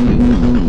Mm-hmm.